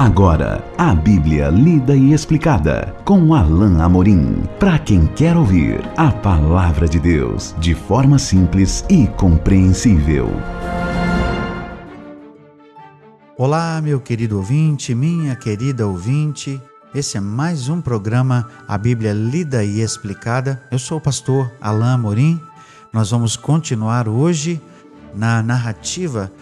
Agora, a Bíblia lida e explicada com Alain Amorim. Para quem quer ouvir a palavra de Deus de forma simples e compreensível. Olá, meu querido ouvinte, minha querida ouvinte. Esse é mais um programa A Bíblia Lida e Explicada. Eu sou o pastor Alain Amorim. Nós vamos continuar hoje na narrativa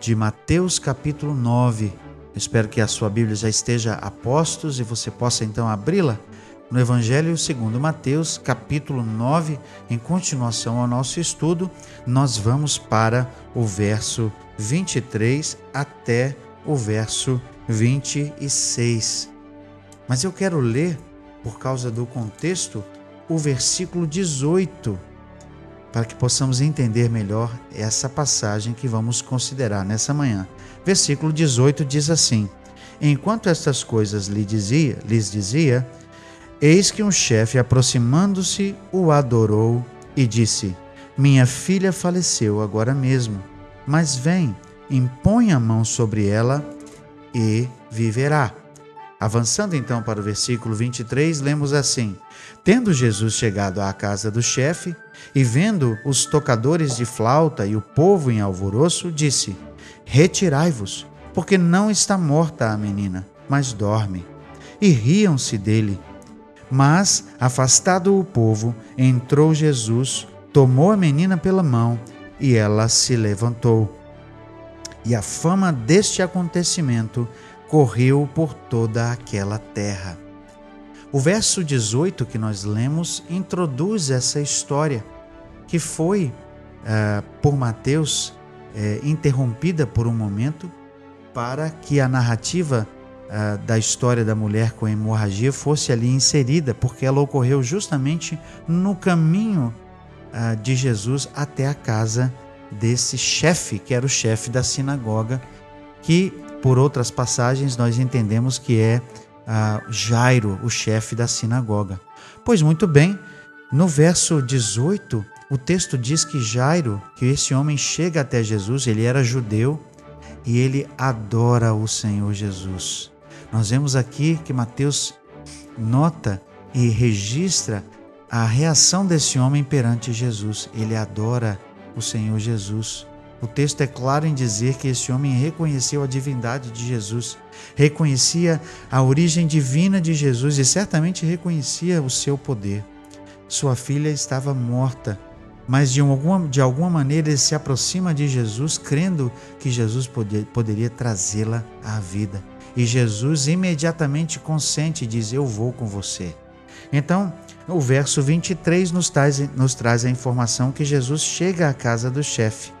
de Mateus capítulo 9. Espero que a sua Bíblia já esteja a postos e você possa então abri-la no Evangelho segundo Mateus, capítulo 9. Em continuação ao nosso estudo, nós vamos para o verso 23 até o verso 26. Mas eu quero ler, por causa do contexto, o versículo 18 para que possamos entender melhor essa passagem que vamos considerar nessa manhã. Versículo 18 diz assim: Enquanto estas coisas lhe dizia, lhes dizia, eis que um chefe aproximando-se o adorou e disse: Minha filha faleceu agora mesmo, mas vem, impõe a mão sobre ela e viverá. Avançando então para o versículo 23, lemos assim: Tendo Jesus chegado à casa do chefe e vendo os tocadores de flauta e o povo em alvoroço, disse: Retirai-vos, porque não está morta a menina, mas dorme. E riam-se dele. Mas, afastado o povo, entrou Jesus, tomou a menina pela mão e ela se levantou. E a fama deste acontecimento correu por toda aquela terra. O verso 18 que nós lemos introduz essa história, que foi, uh, por Mateus, uh, interrompida por um momento, para que a narrativa uh, da história da mulher com hemorragia fosse ali inserida, porque ela ocorreu justamente no caminho de Jesus até a casa desse chefe, que era o chefe da sinagoga, que por outras passagens, nós entendemos que é Jairo, o chefe da sinagoga. Pois muito bem, no verso 18, o texto diz que Jairo, que esse homem chega até Jesus, ele era judeu e ele adora o Senhor Jesus. Nós vemos aqui que Mateus nota e registra a reação desse homem perante Jesus. Ele adora o Senhor Jesus. O texto é claro em dizer que esse homem reconheceu a divindade de Jesus, reconhecia a origem divina de Jesus e certamente reconhecia o seu poder. Sua filha estava morta, mas de alguma, de alguma maneira ele se aproxima de Jesus, crendo que Jesus poder, poderia trazê-la à vida. E Jesus imediatamente consente e diz: Eu vou com você. Então, o verso 23 nos traz, nos traz a informação que Jesus chega à casa do chefe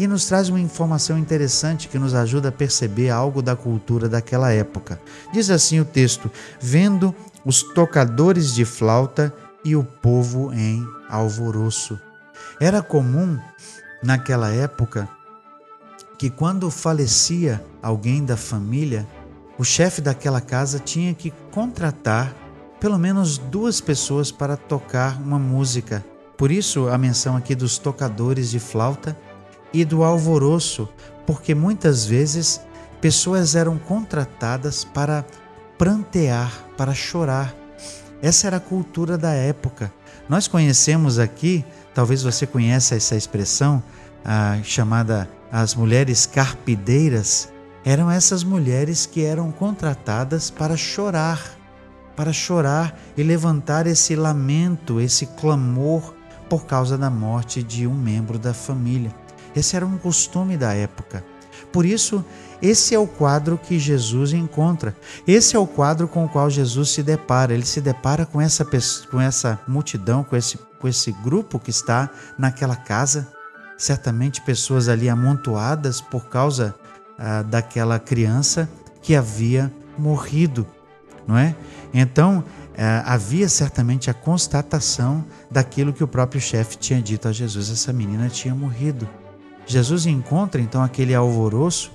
e nos traz uma informação interessante que nos ajuda a perceber algo da cultura daquela época. Diz assim o texto: vendo os tocadores de flauta e o povo em alvoroço. Era comum naquela época que quando falecia alguém da família, o chefe daquela casa tinha que contratar pelo menos duas pessoas para tocar uma música. Por isso a menção aqui dos tocadores de flauta e do alvoroço, porque muitas vezes pessoas eram contratadas para prantear, para chorar. Essa era a cultura da época. Nós conhecemos aqui, talvez você conheça essa expressão, a, chamada as mulheres carpideiras. Eram essas mulheres que eram contratadas para chorar, para chorar e levantar esse lamento, esse clamor por causa da morte de um membro da família. Esse era um costume da época. Por isso, esse é o quadro que Jesus encontra. Esse é o quadro com o qual Jesus se depara. Ele se depara com essa, com essa multidão, com esse, com esse grupo que está naquela casa. Certamente pessoas ali amontoadas por causa ah, daquela criança que havia morrido, não é? Então, ah, havia certamente a constatação daquilo que o próprio chefe tinha dito a Jesus: essa menina tinha morrido. Jesus encontra então aquele alvoroço,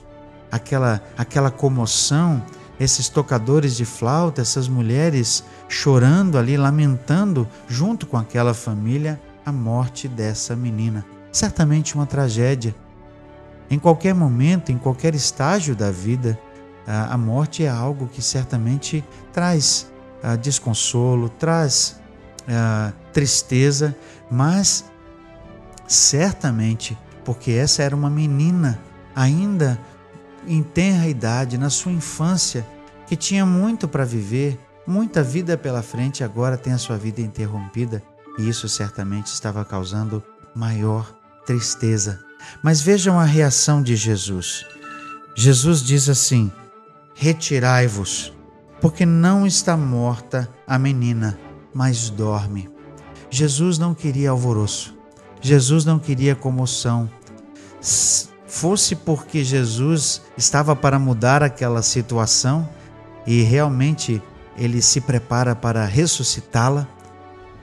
aquela, aquela comoção, esses tocadores de flauta, essas mulheres chorando ali, lamentando junto com aquela família a morte dessa menina. Certamente uma tragédia. Em qualquer momento, em qualquer estágio da vida, a morte é algo que certamente traz uh, desconsolo, traz uh, tristeza, mas certamente, porque essa era uma menina ainda em tenra idade, na sua infância, que tinha muito para viver, muita vida pela frente, agora tem a sua vida interrompida, e isso certamente estava causando maior tristeza. Mas vejam a reação de Jesus. Jesus diz assim: Retirai-vos, porque não está morta a menina, mas dorme. Jesus não queria alvoroço, Jesus não queria comoção. Fosse porque Jesus estava para mudar aquela situação e realmente ele se prepara para ressuscitá-la,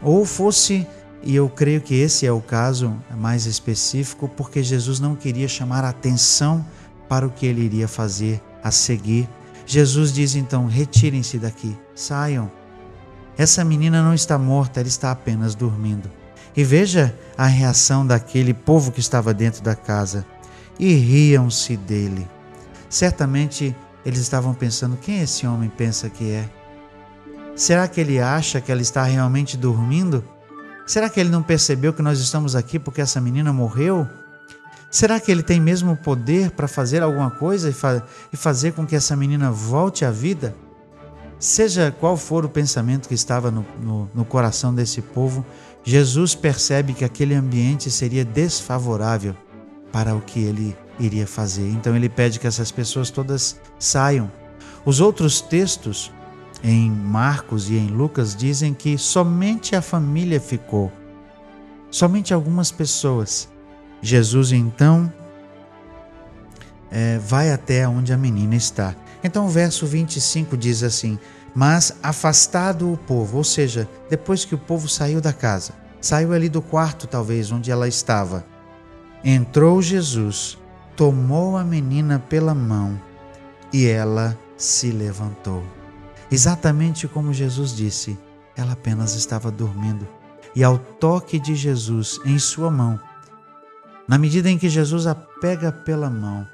ou fosse, e eu creio que esse é o caso mais específico, porque Jesus não queria chamar atenção para o que ele iria fazer a seguir. Jesus diz então: retirem-se daqui, saiam. Essa menina não está morta, ela está apenas dormindo. E veja a reação daquele povo que estava dentro da casa. E riam-se dele. Certamente eles estavam pensando: quem esse homem pensa que é? Será que ele acha que ela está realmente dormindo? Será que ele não percebeu que nós estamos aqui porque essa menina morreu? Será que ele tem mesmo poder para fazer alguma coisa e, fa e fazer com que essa menina volte à vida? Seja qual for o pensamento que estava no, no, no coração desse povo, Jesus percebe que aquele ambiente seria desfavorável para o que ele iria fazer. Então ele pede que essas pessoas todas saiam. Os outros textos, em Marcos e em Lucas, dizem que somente a família ficou, somente algumas pessoas. Jesus então é, vai até onde a menina está. Então o verso 25 diz assim: Mas afastado o povo, ou seja, depois que o povo saiu da casa, saiu ali do quarto, talvez, onde ela estava, entrou Jesus, tomou a menina pela mão e ela se levantou. Exatamente como Jesus disse, ela apenas estava dormindo. E ao toque de Jesus em sua mão, na medida em que Jesus a pega pela mão,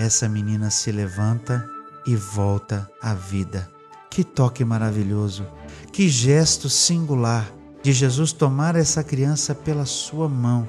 essa menina se levanta e volta à vida. Que toque maravilhoso! Que gesto singular de Jesus tomar essa criança pela sua mão.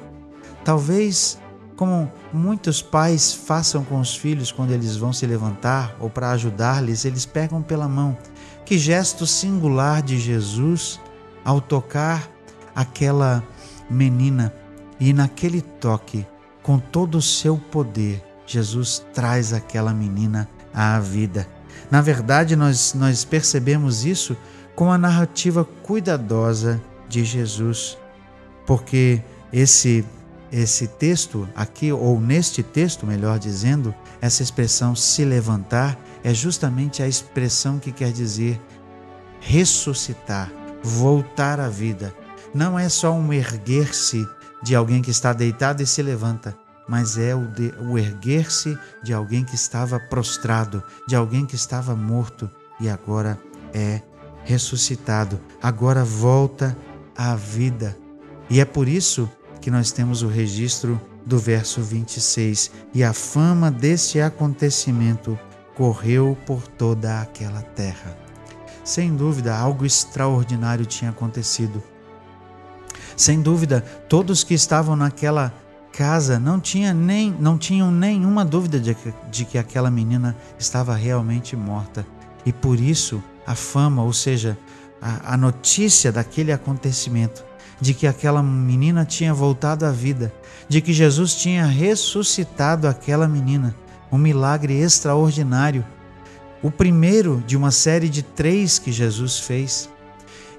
Talvez, como muitos pais façam com os filhos quando eles vão se levantar ou para ajudar-lhes, eles pegam pela mão. Que gesto singular de Jesus ao tocar aquela menina e naquele toque, com todo o seu poder, Jesus traz aquela menina à vida. Na verdade, nós, nós percebemos isso com a narrativa cuidadosa de Jesus, porque esse esse texto aqui ou neste texto, melhor dizendo, essa expressão se levantar é justamente a expressão que quer dizer ressuscitar, voltar à vida. Não é só um erguer-se de alguém que está deitado e se levanta, mas é o, o erguer-se de alguém que estava prostrado, de alguém que estava morto e agora é ressuscitado, agora volta à vida. E é por isso que nós temos o registro do verso 26. E a fama desse acontecimento correu por toda aquela terra. Sem dúvida, algo extraordinário tinha acontecido. Sem dúvida, todos que estavam naquela casa não, tinha nem, não tinham nenhuma dúvida de que, de que aquela menina estava realmente morta. E por isso a fama, ou seja, a, a notícia daquele acontecimento, de que aquela menina tinha voltado à vida, de que Jesus tinha ressuscitado aquela menina, um milagre extraordinário, o primeiro de uma série de três que Jesus fez,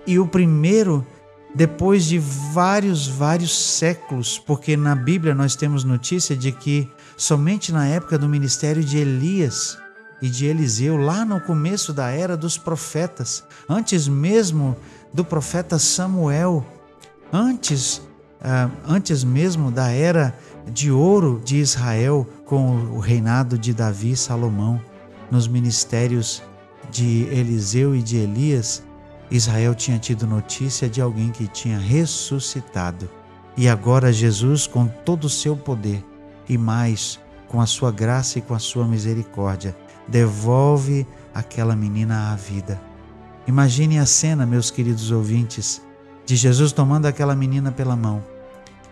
e o primeiro depois de vários, vários séculos, porque na Bíblia nós temos notícia de que somente na época do ministério de Elias e de Eliseu, lá no começo da era dos profetas, antes mesmo do profeta Samuel, antes, uh, antes mesmo da era de ouro de Israel, com o reinado de Davi e Salomão, nos ministérios de Eliseu e de Elias, Israel tinha tido notícia de alguém que tinha ressuscitado. E agora Jesus, com todo o seu poder e mais com a sua graça e com a sua misericórdia, devolve aquela menina à vida. Imagine a cena, meus queridos ouvintes, de Jesus tomando aquela menina pela mão,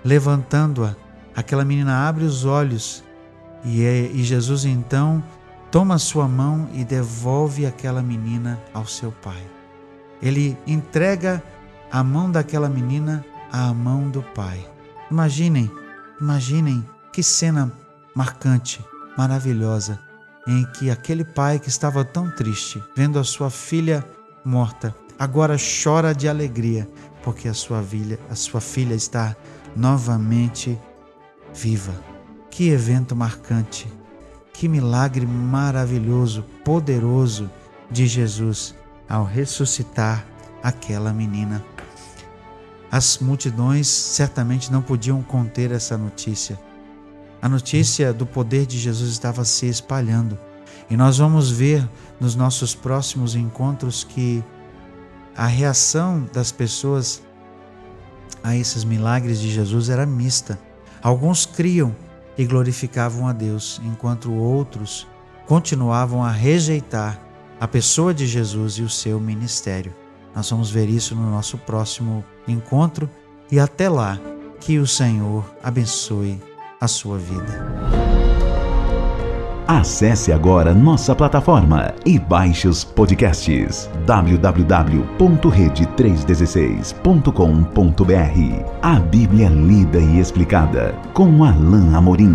levantando-a. Aquela menina abre os olhos e, é, e Jesus então toma sua mão e devolve aquela menina ao seu pai. Ele entrega a mão daquela menina à mão do pai. Imaginem, imaginem que cena marcante, maravilhosa, em que aquele pai que estava tão triste, vendo a sua filha morta, agora chora de alegria, porque a sua filha, a sua filha está novamente viva. Que evento marcante, que milagre maravilhoso, poderoso de Jesus ao ressuscitar aquela menina. As multidões certamente não podiam conter essa notícia. A notícia do poder de Jesus estava se espalhando. E nós vamos ver nos nossos próximos encontros que a reação das pessoas a esses milagres de Jesus era mista. Alguns criam e glorificavam a Deus, enquanto outros continuavam a rejeitar a pessoa de Jesus e o seu ministério. Nós vamos ver isso no nosso próximo encontro e até lá, que o Senhor abençoe a sua vida. Acesse agora nossa plataforma e baixe os podcasts www.rede316.com.br. A Bíblia lida e explicada com Alain Amorim.